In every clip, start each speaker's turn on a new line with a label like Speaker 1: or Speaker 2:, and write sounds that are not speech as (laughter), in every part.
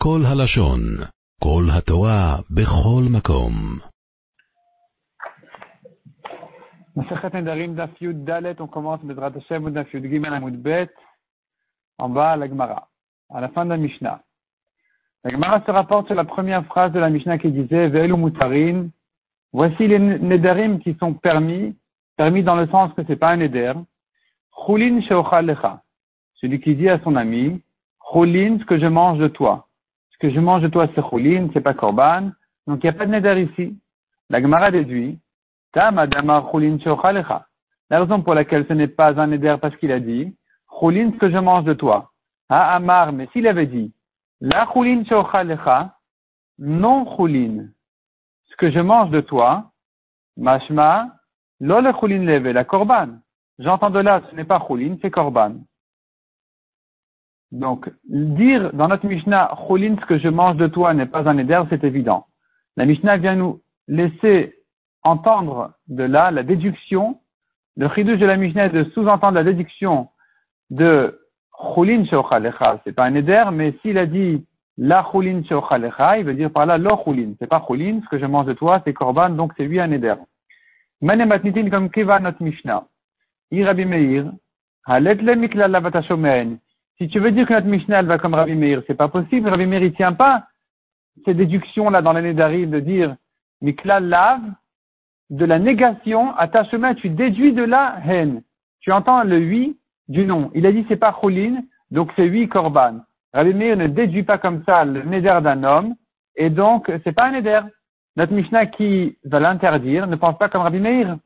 Speaker 1: כל הלשון, כל התורה, בכל מקום.
Speaker 2: Masachet Nedarim Daf Yud Dalet, on commence Bezrat Hashem ou Daf Yud Gimel Amud Bet, en bas à la Gemara, à la fin de la Mishnah. La Gemara se rapporte sur la première phrase de la Mishnah qui disait Ve'elu Mutarin, voici les Nedarim qui sont permis, permis dans le sens que c'est pas un Neder, Chulin Sheochal Lecha, celui qui dit à son ami, Chulin, ce que je mange de toi. Ce que je mange de toi, c'est Chulin, c'est pas Korban, donc il n'y a pas de Neder ici. La Gemara déduit, la raison pour laquelle ce n'est pas un éder parce qu'il a dit, Choulin, ce que je mange de toi. Ah, Amar, mais s'il avait dit, la choulin lecha, non choulin, ce que je mange de toi, mashma, lo le choulin leve, la korban. J'entends de là, ce n'est pas choulin, c'est korban. Donc, dire dans notre Mishnah, choulin, ce que je mange de toi n'est pas un éder, c'est évident. La Mishnah vient nous laisser entendre de là la déduction, le chidouche de la Mishnah de sous-entendre la déduction de chulin sheochalecha. C'est pas un éder, mais s'il a dit la chulin sheochalecha, il veut dire par là lo chulin. C'est pas chulin, ce que je mange de toi, c'est korban, donc c'est lui un éder. Comme kiva notre Mishnah. Rabbi Meir, halet le mikla. Si tu veux dire que notre Mishnah va comme Rabbi Meir, c'est pas possible. Rabbi Meir, il tient pas ces déductions-là dans l'année d'Arib de dire mikla lave, de la négation à ta chemin, tu déduis de la haine. Tu entends le oui du nom. Il a dit c'est pas choulin, donc c'est oui korban. Rabbi Meir ne déduit pas comme ça le neder d'un homme, et donc c'est pas un neder. Notre Mishnah qui va l'interdire ne pense pas comme Rabbi Meir.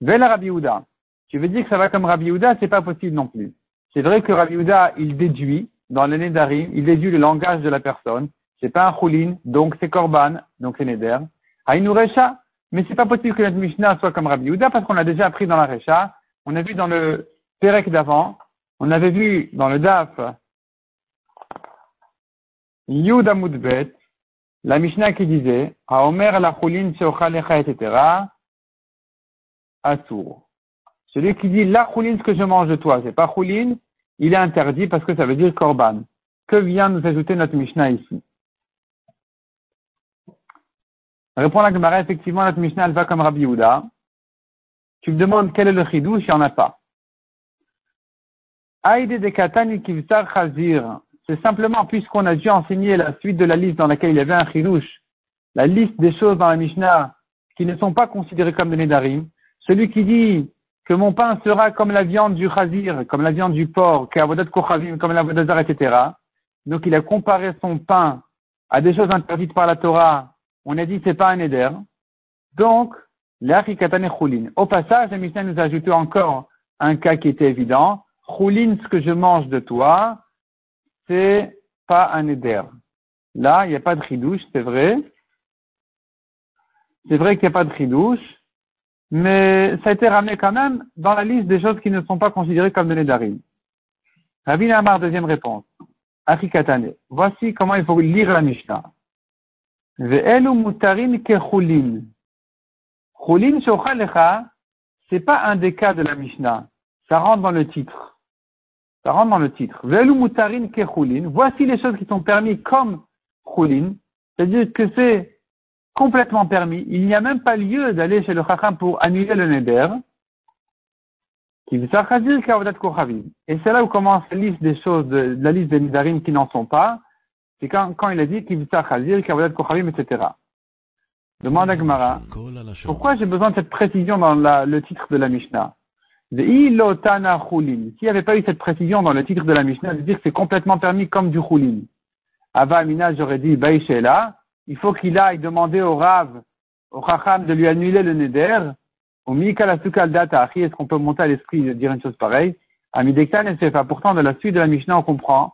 Speaker 2: Vela Rabbi Uda. Tu veux dire que ça va comme Rabbi Uda, c'est pas possible non plus. C'est vrai que Rabbi Uda, il déduit dans le nedarim, il déduit le langage de la personne. C'est pas un choulin, donc c'est korban, donc c'est neder. Aïnourecha, mais c'est pas possible que notre Mishnah soit comme Rabbi Yehuda parce qu'on l'a déjà appris dans la Recha. On a vu dans le Perek d'avant. On avait vu dans le Daf Yuda Mudbet, la Mishnah qui disait, à Omer la Chulin etc. Assour. Celui qui dit la Chulin, ce que je mange de toi, c'est pas Chulin, il est interdit parce que ça veut dire Korban. Que vient nous ajouter notre Mishnah ici? Répond la Gemara, effectivement, notre Mishnah, elle va comme Rabbi Yehuda. Tu me demandes quel est le chidouche, il n'y en a pas. Aïde de Katani Kivsar Chazir. C'est simplement puisqu'on a dû enseigner la suite de la liste dans laquelle il y avait un chidouche, la liste des choses dans la Mishnah qui ne sont pas considérées comme des Nedarim. Celui qui dit que mon pain sera comme la viande du chazir, comme la viande du porc, comme la vodazar, etc. Donc il a comparé son pain à des choses interdites par la Torah on a dit c'est pas un éder. Donc, l'achikatane choulin. Au passage, la Mishnah nous a ajouté encore un cas qui était évident. Choulin, ce que je mange de toi, c'est pas un éder. Là, il n'y a pas de ridouche, c'est vrai. C'est vrai qu'il n'y a pas de ridouche, mais ça a été ramené quand même dans la liste des choses qui ne sont pas considérées comme des nédarim. Rabbi Amar, deuxième réponse. Achikatane. Voici comment il faut lire la Mishnah. Ve'elu mutarin ke chulin. Shochalecha, c'est pas un des cas de la Mishnah. Ça rentre dans le titre. Ça rentre dans le titre. Ve'elu mutarin ke chulin. Voici les choses qui sont permises comme chulin. C'est-à-dire que c'est complètement permis. Il n'y a même pas lieu d'aller chez le chacham pour annuler le neder. Et c'est là où commence la liste des choses, de, la liste des nedarim qui n'en sont pas. C'est quand, quand il a dit Kivsa Khazir, Kavadat Kochavim, etc. Demande à Gemara, pourquoi j'ai besoin de cette précision dans la, le titre de la Mishnah? S'il n'y avait pas eu cette précision dans le titre de la Mishnah, de dire que c'est complètement permis comme du Khulin. Ava Amina, j'aurais dit, là, il faut qu'il aille demander au Rav, au Chacham de lui annuler le Neder, au Data, est-ce qu'on peut monter à l'esprit de dire une chose pareille? Amidektan et pas Pourtant, de la suite de la Mishnah, on comprend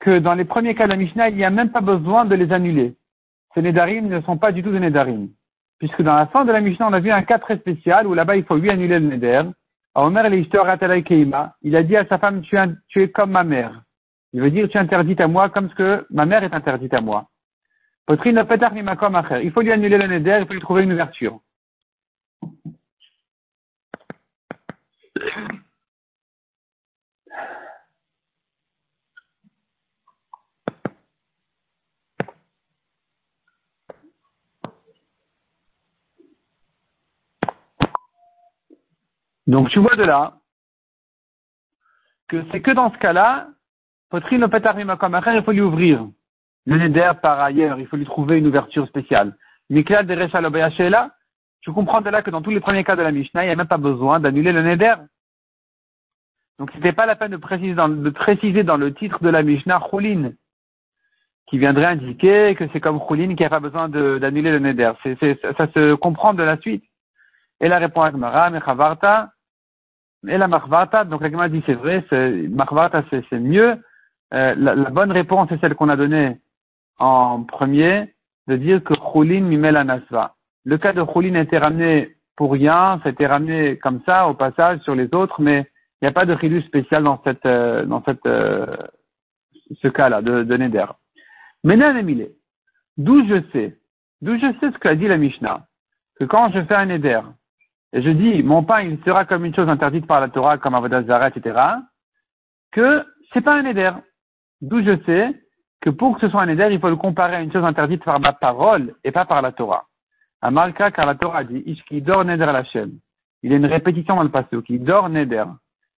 Speaker 2: que dans les premiers cas de la Mishnah, il n'y a même pas besoin de les annuler. Ces Nédarim ne sont pas du tout des Nédarim. Puisque dans la fin de la Mishnah, on a vu un cas très spécial où là-bas, il faut lui annuler le Néder. Omer il a dit à sa femme, tu es comme ma mère. Il veut dire, tu es interdite à moi comme ce que ma mère est interdite à moi. Potrine le ni makom acher. Il faut lui annuler le neder, il faut lui trouver une ouverture. Donc tu vois de là que c'est que dans ce cas-là, Potrine le ni makom acher, il faut lui ouvrir le neder par ailleurs, il faut lui trouver une ouverture spéciale. Mikla de tu comprends de là que dans tous les premiers cas de la Mishnah, il n'y a même pas besoin d'annuler le neder. Donc c'était pas la peine de préciser, dans, le titre de la Mishnah Choulin, qui viendrait indiquer que c'est comme Choulin qui n'a pas besoin d'annuler le neder. ça se comprend de la suite. Et la réponse à Gmara, Mechavarta, et la Machvarta, donc la dit c'est vrai, Machvarta c'est mieux. Euh, la, bonne réponse est celle qu'on a donnée en premier, de dire que Choulin mimel anasva. Le cas de Choulin a été ramené pour rien, ça a été ramené comme ça au passage sur les autres, mais il n'y a pas de ridus spécial dans cette, euh, dans cette, euh, ce cas-là de, de Neder. Maintenant, d'où je sais, d'où je sais ce qu'a dit la Mishnah, que quand je fais un Neder, et je dis, mon pain, il sera comme une chose interdite par la Torah, comme Avodazara, etc., que c'est pas un Neder. D'où je sais que pour que ce soit un Neder, il faut le comparer à une chose interdite par ma parole et pas par la Torah. À car la Torah dit, Ishki dor Neder la. Il y a une répétition dans le passé, qui dort Neder.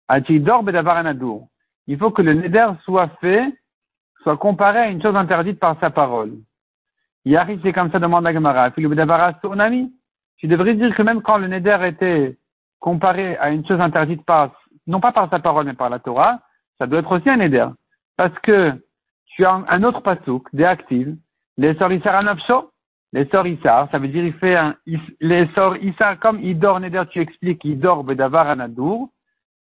Speaker 2: Bedavar Anadour. Il faut que le Neder soit fait, soit comparé à une chose interdite par sa parole. Yari, c'est comme ça, demande la Gemara. Tu devrais dire que même quand le Neder était comparé à une chose interdite par, non pas par sa parole, mais par la Torah, ça doit être aussi un Neder. Parce que tu as un autre pasouk, des actifs, les sorissar anafsho, les sorissar, ça veut dire il fait un, les sorissar, comme il dort Neder, tu expliques, il dort bedavar anadour,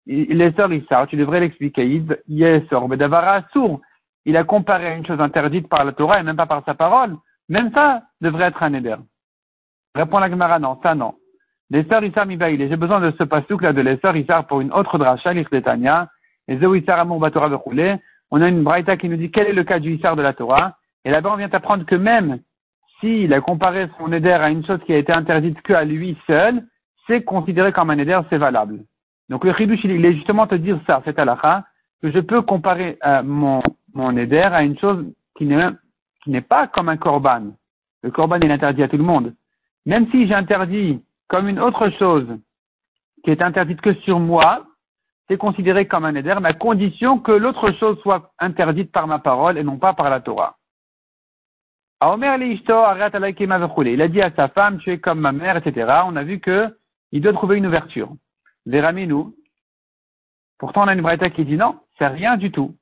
Speaker 2: les sorissar, tu devrais l'expliquer, il sort bedavar sourd. Il a comparé à une chose interdite par la Torah et même pas par sa parole. Même ça devrait être un Neder. Répond la Gemara, non, ça non. Les sœurs Issar Mibaïl, j'ai besoin de ce pasouk là de les sœurs Issar pour une autre dracha, l'Ichletania, et Zéou Issar Amour Batora Bechoulé. On a une braïta qui nous dit quel est le cas du Issar de la Torah? Et là-bas, on vient apprendre que même s'il a comparé son éder à une chose qui a été interdite qu'à lui seul, c'est considéré comme un éder, c'est valable. Donc le chidush, il est justement te dire ça, c'est halakha, que je peux comparer euh, mon, mon éder à une chose qui n'est, pas comme un korban. Le korban, est interdit à tout le monde. Même si j'interdis comme une autre chose qui est interdite que sur moi, c'est considéré comme un éder, mais à condition que l'autre chose soit interdite par ma parole et non pas par la Torah. Il a dit à sa femme, tu es comme ma mère, etc. On a vu que il doit trouver une ouverture. nous. Pourtant, on a une braïta qui dit non, c'est rien du tout.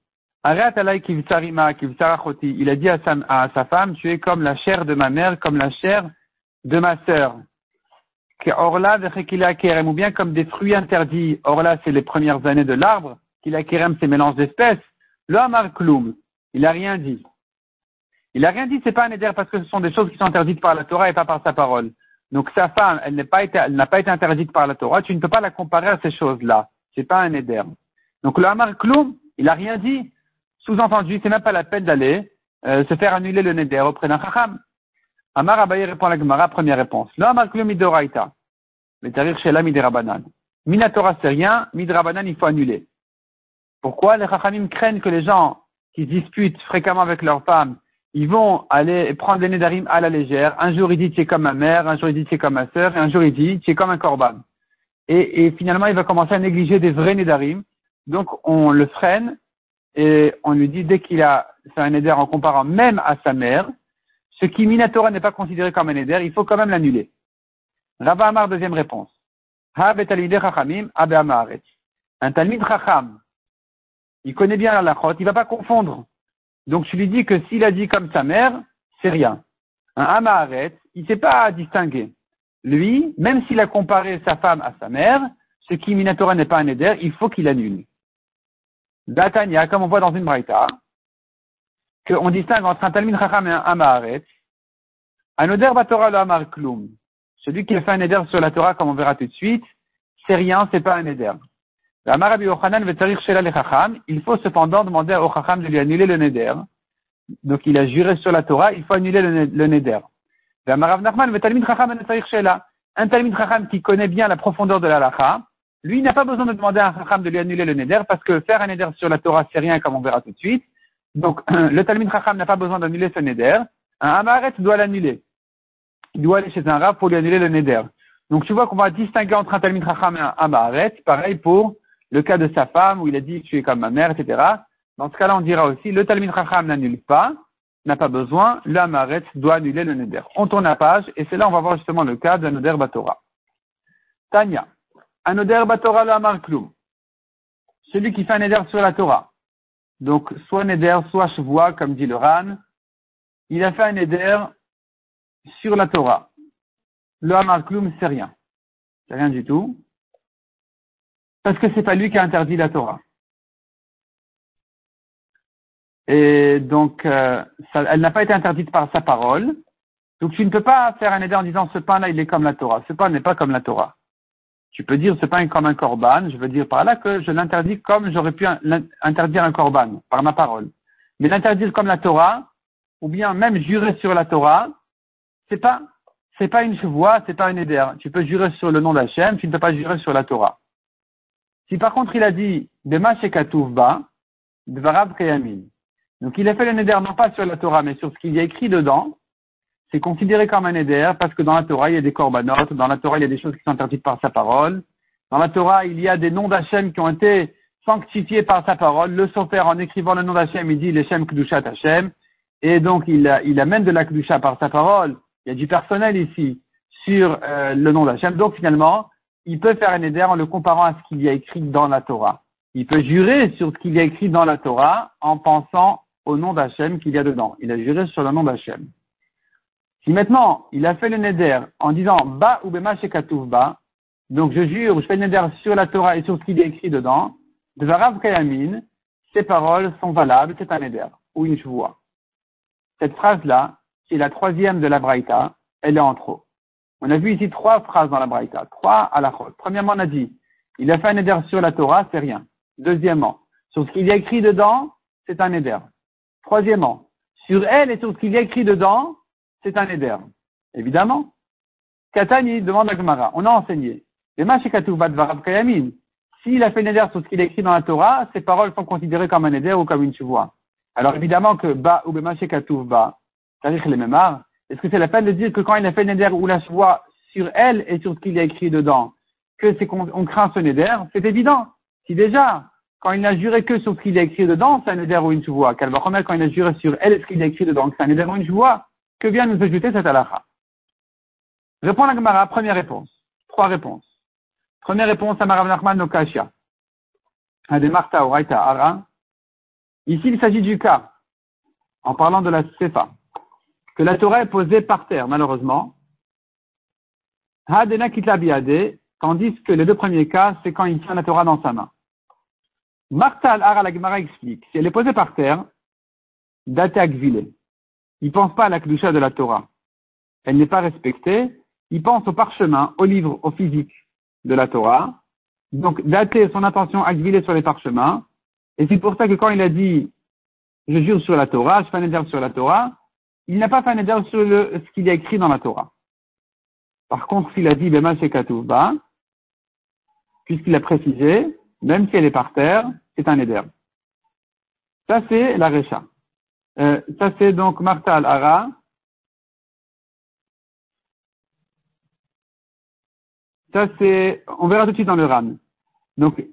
Speaker 2: Il a dit à sa, à sa femme, tu es comme la chair de ma mère, comme la chair de ma sœur, Orla ou bien comme des fruits interdits. Orla, c'est les premières années de l'arbre. kerem, c'est mélange d'espèces. Le Amar Kloum, il n'a rien dit. Il n'a rien dit, c'est pas un éder parce que ce sont des choses qui sont interdites par la Torah et pas par sa parole. Donc sa femme, elle n'a pas été, interdite par la Torah. Tu ne peux pas la comparer à ces choses-là. C'est pas un éder. Donc le Amar Kloum, il n'a rien dit. Sous-entendu, c'est même pas la peine d'aller euh, se faire annuler le neder auprès d'un chacham. Amar Abaye répond à la Gemara, première réponse. Lo Amar Klum Midoraita. Mais tarir Shela Midirabanan. Minatora c'est rien, Midrabanan il faut annuler. Pourquoi les Chachamim craignent que les gens qui se disputent fréquemment avec leurs femmes, ils vont aller prendre les Nedarim à la légère. Un jour il dit tu es comme ma mère, un jour il dit tu es comme ma sœur, et un jour il dit tu es comme un korban. Et, et finalement il va commencer à négliger des vrais Nedarim. Donc on le freine et on lui dit dès qu'il a fait un Neder en comparant même à sa mère, ce qui Minatora n'est pas considéré comme un éder, il faut quand même l'annuler. Rava Amar, deuxième réponse. Un talmid chacham, il connaît bien la lachot, il va pas confondre. Donc je lui dis que s'il a dit comme sa mère, c'est rien. Un amaharet, il sait pas distinguer. Lui, même s'il a comparé sa femme à sa mère, ce qui Minatora n'est pas un éder, il faut qu'il annule. Datania, comme on voit dans une braïta, qu'on distingue entre un Talmud Chacham et un Amaharet. Un Oder Batora le Amar Klum. Celui qui a fait un Eder sur la Torah, comme on verra tout de suite, c'est rien, c'est pas un Eder. Il faut cependant demander au Chacham de lui annuler le Neder. Donc il a juré sur la Torah, il faut annuler le, Neder. Un Talmud Chacham qui connaît bien la profondeur de la Lacha, lui n'a pas besoin de demander à un Chacham de lui annuler le Neder parce que faire un Neder sur la Torah, c'est rien, comme on verra tout de suite. Donc, (clears throat) le Talmud Chacham n'a pas besoin d'annuler ce neder. Un Amaret doit l'annuler. Il doit aller chez un rab pour lui annuler le neder. Donc tu vois qu'on va distinguer entre un Talmid Chacham et un Maharet. Pareil pour le cas de sa femme où il a dit tu es comme ma mère, etc. Dans ce cas-là, on dira aussi le Talmid Chacham n'annule pas, n'a pas besoin, le Amaret doit annuler le Neder. On tourne la page et c'est là on va voir justement le cas de Neder Batora. Tanya. Un Neder Batora le Amar. Celui qui fait un Neder sur la Torah. Donc, soit Neder, soit Shavua, comme dit le Ran. Il a fait un Neder sur la Torah. Le Hamar Klum, c'est rien. C'est rien du tout. Parce que c'est pas lui qui a interdit la Torah. Et donc, euh, elle n'a pas été interdite par sa parole. Donc, tu ne peux pas faire un éder en disant ce pain-là, il est comme la Torah. Ce pain n'est pas comme la Torah. Tu peux dire ce pain est comme un korban. Je veux dire par là que je l'interdis comme j'aurais pu interdire un korban, par ma parole. Mais l'interdire comme la Torah, ou bien même jurer sur la Torah, c'est pas, c'est pas une chevoie, c'est pas un éder. Tu peux jurer sur le nom d'Hachem, tu ne peux pas jurer sur la Torah. Si par contre il a dit, Bema Shekatuvba, Dvarav Kayamin, donc il a fait le neder non pas sur la Torah, mais sur ce qu'il y a écrit dedans. C'est considéré comme un neder parce que dans la Torah, il y a des corbanotes, dans la Torah, il y a des choses qui sont interdites par sa parole. Dans la Torah, il y a des noms d'Hachem qui ont été sanctifiés par sa parole. Le Sofer, en écrivant le nom d'Hachem, il dit l'Hachem Kdushat Hachem. Et donc, il, amène de la Kdusha par sa parole. Il y a du personnel ici sur euh, le nom d'Hachem. Donc, finalement, il peut faire un neder en le comparant à ce qu'il y a écrit dans la Torah. Il peut jurer sur ce qu'il y a écrit dans la Torah en pensant au nom d'Hachem qu'il y a dedans. Il a juré sur le nom d'Hachem. Si maintenant, il a fait le neder en disant Ba ou Bema Ba, donc je jure, je fais le neder sur la Torah et sur ce qu'il y a écrit dedans, de Varav Kayamin, ces paroles sont valables, c'est un neder, ou une chevoie. Cette phrase-là, c'est la troisième de la Braïta, elle est en trop. On a vu ici trois phrases dans la Braïta, trois à la. Premièrement, on a dit, il a fait un neder sur la Torah, c'est rien. Deuxièmement, sur ce qu'il y a écrit dedans, c'est un neder. Troisièmement, sur elle et sur ce qu'il y a écrit dedans, c'est un éder. Évidemment. Katani demande à Gemara. On a enseigné. S'il a fait un éder sur ce qu'il a écrit dans la Torah, ses paroles sont considérées comme un éder ou comme une chevoie. Alors évidemment que ba ou bema ba, est-ce que c'est la peine de dire que quand il a fait un éder ou la chevoie sur elle et sur ce qu'il a écrit dedans, que c'est qu'on craint ce éder, c'est évident. Si déjà, quand il n'a juré que sur ce qu'il a écrit dedans, c'est un éder ou une chevoie. Remettre quand il a juré sur elle et ce qu'il a écrit dedans, c'est un éder ou une chevoie. Que vient nous ajouter cette halakha Répond la Gemara, première réponse. Trois réponses. Première réponse à Marav Nachman Nokashia. Ademarta Ara. Ici, il s'agit du cas, en parlant de la Sefa, que la Torah est posée par terre, malheureusement. Hadena Kitla tandis que les deux premiers cas, c'est quand il tient la Torah dans sa main. Marta al-Ara, la Gemara explique, si elle est posée par terre, date Il ne pense pas à la Kedusha de la Torah. Elle n'est pas respectée. Il pense au parchemin, au livre, au physique de la Torah. Donc, dater son attention agvilée sur les parchemins. Et c'est pour ça que quand il a dit, je jure sur la Torah, je fais un sur la Torah, il n'a pas fait un sur ce qu'il y a écrit dans la Torah. Par contre, s'il a dit, Bema Shekatouba, puisqu'il a précisé, même si elle est par terre, c'est un éder. Ça, c'est la Recha. Euh, ça, c'est donc Martha al-Ara. Ça, c'est, on verra tout de suite dans le Ran. Donc,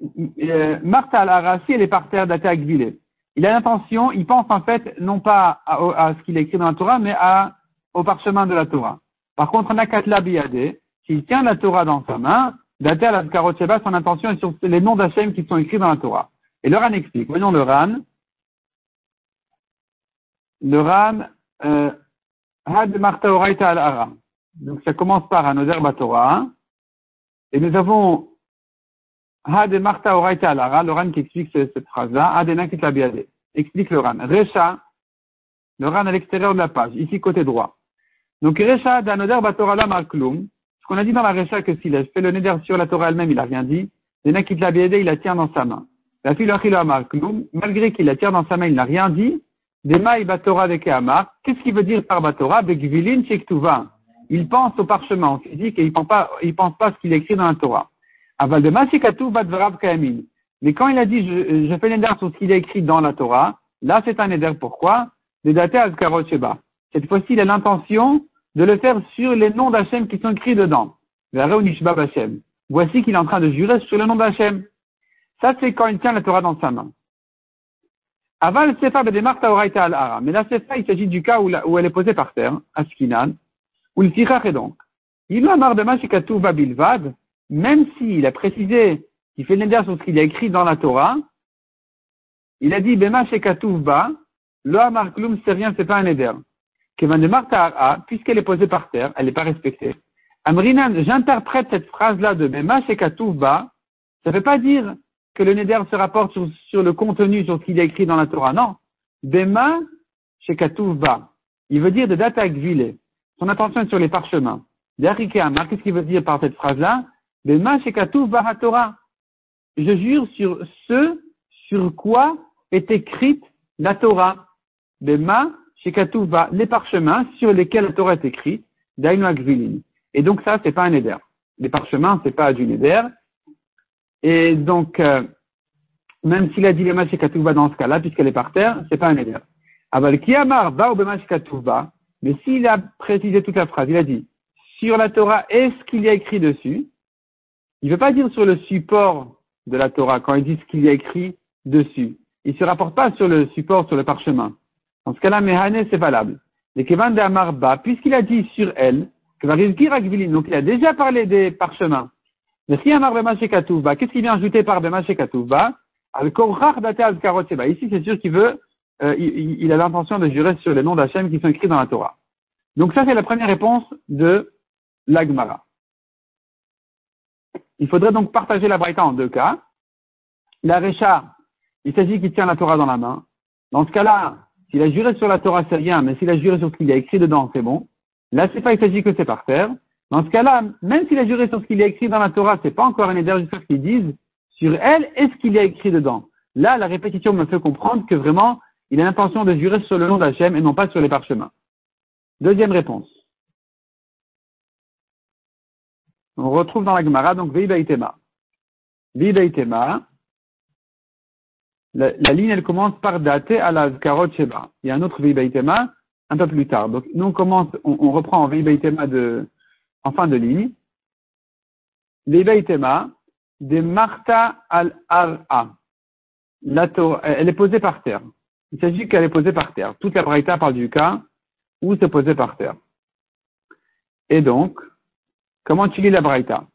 Speaker 2: euh, Martha al-Ara, si elle est par terre d'attaque vilée, il a l'intention, il pense en fait, non pas à, ce qu'il a écrit dans la Torah, mais à, au parchemin de la Torah. Par contre, Nakatla Biyade, s'il tient la Torah dans sa main, Daté à la son intention est sur les noms d'Hachem qui sont écrits dans la Torah. Et le Ran explique. Voyons le Ran. Le Ran, euh, Had Marta al-Ara. Donc ça commence par Anoder Torah. Et nous avons Had Marta al-Ara, le Ran qui explique cette phrase-là. Had Nakit Explique le Ran. Recha, le Ran à l'extérieur de la page, ici côté droit. Donc Recha d'Anoder Batorah la Marklum. Ce qu'on a dit dans la Recha que s'il a fait le Neder sur la Torah elle-même, il n'a rien dit. Nakit la il la tient dans sa main. La fille malgré qu'il la tient dans sa main, il n'a rien dit. Demaï Batora de Kehamar. Qu'est-ce qu'il veut dire par Batora? Begvilin Il pense au parchemin physique et il pense pas, il pense pas ce qu'il écrit dans la Torah. Aval de Badvarav Kayamin. Mais quand il a dit, je, fais l'éder sur ce qu'il a écrit dans la Torah, là c'est un éder. Pourquoi? De dater Azkarot Sheba. Cette fois-ci, il a l'intention de le faire sur les noms d'Hachem qui sont écrits dedans. Voici qu'il est en train de jurer sur le nom d'Hachem. Ça, c'est quand il tient la Torah dans sa main. Aval Sefa Bedemar Taoraita al Ara. Mais la Sefa, il s'agit du cas où, elle est posée par terre, à Skinan, où le Tirach est donc. Il a marre de Mashikatouva Bilvad, même s'il a précisé qu'il fait neder sur ce qu'il a écrit dans la Torah, il a dit Bema Shekatouva, lo Amar Klum, c'est rien, c'est pas un neder. Kevan de Marta puisqu'elle est posée par terre, elle n'est pas respectée. Amrinan, j'interprète cette phrase-là de Bema Shekatouva, ça ne veut pas dire que le neder se rapporte sur, le contenu, sur ce qu'il a écrit dans la Torah. Non. Bema Shekatouva. Il veut dire de data gvile. Son attention est sur les parchemins. Qu'est-ce qu'il veut dire par cette phrase-là? Bema Shekatouva Torah. Je jure sur ce sur quoi est écrite la Torah. Bema Shekatouva, les parchemins sur lesquels la Torah est écrite, Dainu Et donc ça, c'est pas un neder. Les parchemins, c'est pas du neder. Et donc, euh, même s'il a dit les Katouba dans ce cas-là, puisqu'elle est par terre, c'est pas un éder. Aval Kiyamar ba ou Katouba, mais s'il a précisé toute la phrase, il a dit, sur la Torah, est-ce qu'il y a écrit dessus? Il veut pas dire sur le support de la Torah, quand il dit ce qu'il y a écrit dessus. Il se rapporte pas sur le support, sur le parchemin. Dans ce cas-là, Mehane, c'est valable. Les Kevan de Amarba, puisqu'il a dit sur elle, donc il a déjà parlé des parchemins, Qu'est-ce qu'il vient ajouter par Bema Shekatouba Ici, c'est sûr qu'il veut, euh, il, a l'intention de jurer sur les noms d'Hachem qui sont écrits dans la Torah. Donc ça, c'est la première réponse de l'Agmara. Il faudrait donc partager la Braïta en deux cas. La Recha, il s'agit qu'il tient la Torah dans la main. Dans ce cas-là, s'il a juré sur la Torah, c'est rien, mais s'il a juré sur ce qu'il a écrit dedans, c'est bon. Là, c'est pas, il s'agit que c'est par terre. Dans ce cas-là, même s'il a juré sur ce qu'il y a écrit dans la Torah, c'est pas encore un éder jusqu'à ce qu'il dise sur elle est-ce qu'il y a écrit dedans. Là, la répétition me fait comprendre que vraiment, il a l'intention de jurer sur le nom d'Hachem et non pas sur les parchemins. Deuxième réponse. On retrouve dans la Gemara, donc Veibaitema. Veibaitema. La, la ligne, elle commence par dater à la Zkarot Sheba. Il y a un autre Veibaitema un peu plus tard. Donc, nous, on on, reprend en Veibaitema de, en fin de ligne. L'Ebaïtema de Martha al-Ar'a. Elle est posée par terre. Il s'agit qu'elle est posée par terre. Toute la Braïta parle du cas où c'est posé par terre. Et donc, comment tu lis la Braïta?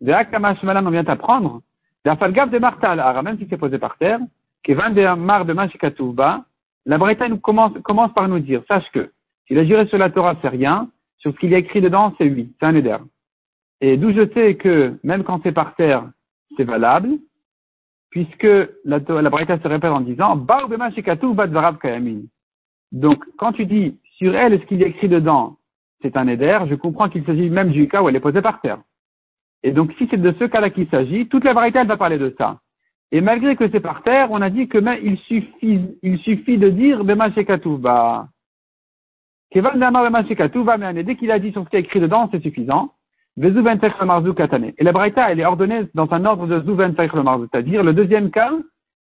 Speaker 2: On vient t'apprendre. de Martha al-Ar'a, même si c'est posé par terre, Kevan de Mar de Mashikatouba, la Braïta commence, commence par nous dire, sache que, s'il a juré sur la Torah, c'est rien, sur ce qu'il y a écrit dedans, c'est oui, c'est un éder. Et d'où je sais que même quand c'est par terre, c'est valable, puisque la, la se répète en disant Donc, quand tu dis sur elle, ce qu'il y a écrit dedans, c'est un éder, je comprends qu'il s'agit même du cas où elle est posée par terre. Et donc, si c'est de ce cas-là qu'il s'agit, toute la Braïta, elle va parler de ça. Et malgré que c'est par terre, on a dit que mais, il suffit, il suffit de dire Bema. Kevan mais dès qu'il a dit sur ce qui est écrit dedans, c'est suffisant. Et la Braïta, elle est ordonnée dans un ordre de Zuven c'est-à-dire le deuxième cas,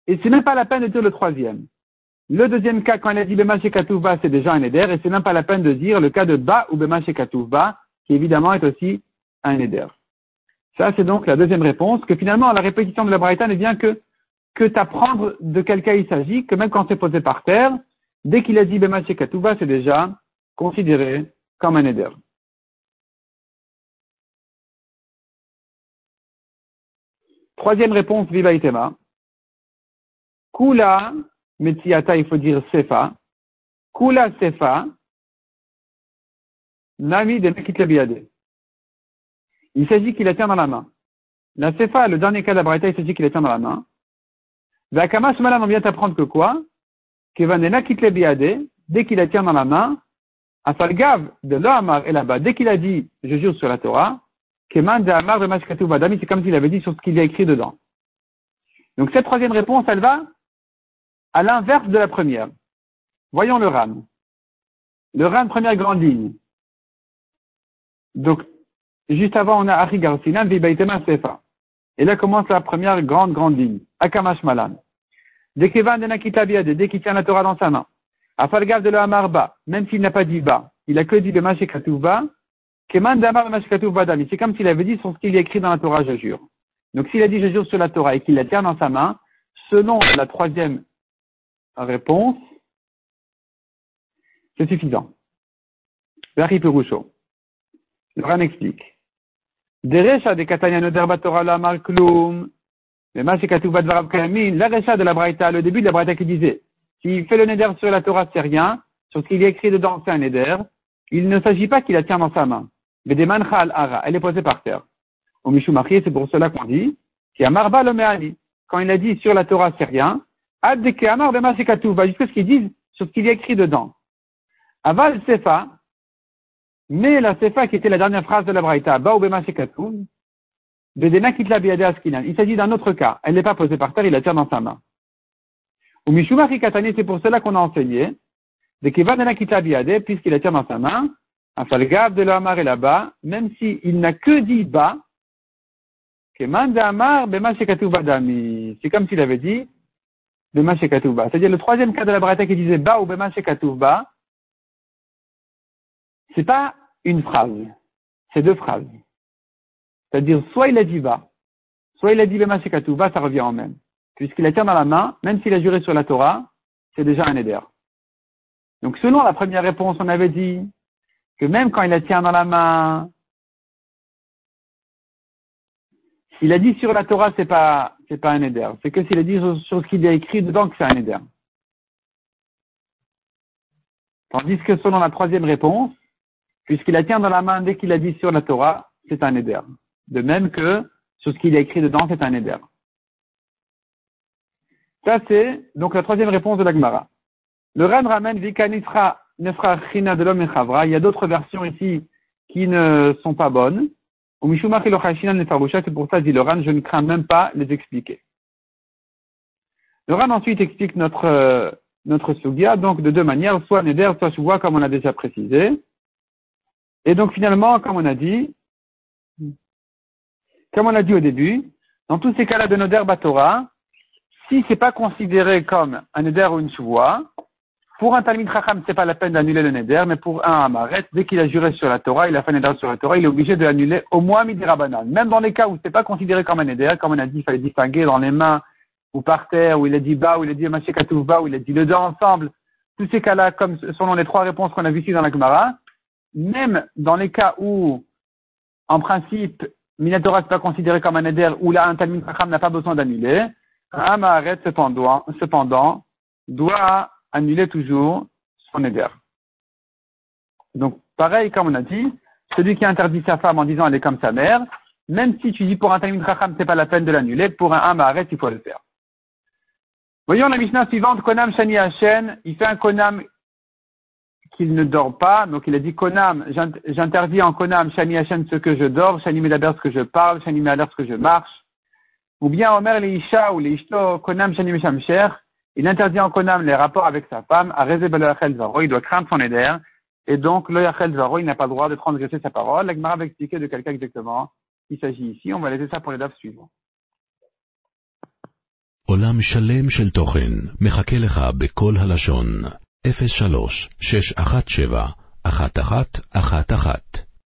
Speaker 2: et c'est même pas la peine de dire le troisième. Le deuxième cas, quand elle a dit Bema Shekatouba, c'est déjà un éder, et c'est même pas la peine de dire le cas de Ba ou Bema Shekatouba, qui évidemment est aussi un éder. Ça, c'est donc la deuxième réponse, que finalement, la répétition de la Braïta ne vient que, que t'apprendre de quel cas il s'agit, que même quand c'est posé par terre, dès qu'il a dit Bema Shekatouba, c'est déjà considéré comme un éder. Troisième réponse, viva itema. Kula, metiata, il faut dire sefa. Kula sefa, nami de mekit Il s'agit qu'il la tient dans la main. La sefa, le dernier cas d'Abraïta, il s'agit qu'il la tient dans la main. Vakama, malam, on vient apprendre que quoi? Kevanena kitle dès qu'il la tient dans la main, Afalgav de l'Amar et là-bas, dès qu'il a dit, je jure sur la Torah, Keman de Amar de Badami, c'est comme s'il avait dit sur ce qu'il y a écrit dedans. Donc cette troisième réponse, elle va à l'inverse de la première. Voyons le RAM. Le RAM, première grande ligne. Donc, juste avant, on a Ari Garsinan, Vibaitema Sefa. Et là commence la première grande, grande ligne. Akamash Malan. Dès qu'il tient la Torah dans sa main. Afalgav de l'Amarba, même s'il n'a pas dit ba, il a que dit Bema Shekatouba, C'est comme s'il avait dit sur ce qu'il y a écrit dans la Torah, je jure. Donc s'il a dit je jure sur la Torah et qu'il la tient dans sa main, selon la troisième réponse, c'est suffisant. Peroucho. Le Ran explique. Derecha de Torah la Marklum. Mais la recha de la Braïta, le début de la Braïta qui disait, s'il fait le neder sur la Torah, c'est rien. Sur ce qu'il y a écrit dedans, c'est un neder. Il ne s'agit pas qu'il la tient dans sa main. Mais des ara, elle est posée par terre. Au Mishou c'est pour cela qu'on dit, qui a marba le. Quand il a dit sur la Torah, c'est rien. Ad de ke'amar bema va jusqu'à ce qu'ils disent sur ce qu'il y a écrit dedans. Aval sefa, mais la sefa qui était la dernière phrase de la Braïta, ba ou bema il s'agit d'un autre cas. Elle n'est pas posée par terre, il la tient dans sa main. Ou Mishumari Katani, c'est pour cela qu'on a enseigné, de Kevadana Biade, puisqu'il la tient dans sa main, un falgav de l'Amar est là-bas, même s'il n'a que dit bas. C'est comme s'il avait dit Bema C'est-à-dire le troisième cas de la Brata qui disait bas ou Bema Ba, c'est pas une phrase, c'est deux phrases. C'est-à-dire, soit il a dit bas, soit il a dit Bema Ba, ça revient en même puisqu'il la tient dans la main, même s'il a juré sur la Torah, c'est déjà un éder. Donc selon la première réponse, on avait dit que même quand il la tient dans la main, s'il a dit sur la Torah, c'est pas, c'est pas un éder. C'est que s'il a dit sur, ce qu'il a écrit dedans que c'est un éder. Tandis que selon la troisième réponse, puisqu'il la tient dans la main dès qu'il a dit sur la Torah, c'est un éder. De même que sur ce qu'il a écrit dedans, c'est un éder. Ça, c'est donc la troisième réponse de la Gemara. Le Ren ramène Vikanisra China de l'homme et Il y a d'autres versions ici qui ne sont pas bonnes. C'est pour ça, dit le Ran, je ne crains même pas les expliquer. Le Ran ensuite explique notre, euh, notre sugia, donc de deux manières, soit Neder, soit Shuvah, comme on a déjà précisé. Et donc finalement, comme on a dit, comme on a dit au début, dans tous ces cas-là de Noder Batora, si c'est pas considéré comme un neder ou une choua, pour un Talmid Chacham, c'est pas la peine d'annuler le neder, mais pour un Amaret, dès qu'il a juré sur la Torah, il a fait un neder sur la Torah, il est obligé de l'annuler au moins midi rabanan. Même dans les cas où c'est pas considéré comme un neder, comme on a dit, il fallait distinguer dans les mains ou par terre, où il a dit bas, où il a dit bas, où il a dit le deux ensemble, tous ces cas-là, comme selon les trois réponses qu'on a vues ici dans la Gemara, même dans les cas où, en principe, Minatora n'est pas considéré comme un neder, où là, un Talmid Chacham n'a pas besoin d'annuler, Amaret, cependant, cependant, doit annuler toujours son éder. Donc, pareil, comme on a dit, celui qui interdit sa femme en disant elle est comme sa mère, même si tu dis pour un Talmud Racham, c'est pas la peine de l'annuler, pour un Amaret, il faut le faire. Voyons la Mishnah suivante, Konam Shani Hashen, il fait un Konam qu'il ne dort pas, donc il a dit Konam, j'interdis en Konam Shani Hashen ce que je dors, Shani Medaber ce que je parle, Shani Medaber ce que je marche, ou bien Omer les Isha ou les Ishto Konam Shani Cher, il interdit en Konam les rapports avec sa femme, à Rezeb Zvaro, il doit craindre son éder, et donc le Yachel Zvaro, il n'a pas le droit de transgresser sa parole. La Gemara va expliquer de quelqu'un exactement il s'agit ici. On va laisser ça pour les dates suivantes.
Speaker 1: עולם שלם של תוכן מחכה לך בכל הלשון, 03 617 1111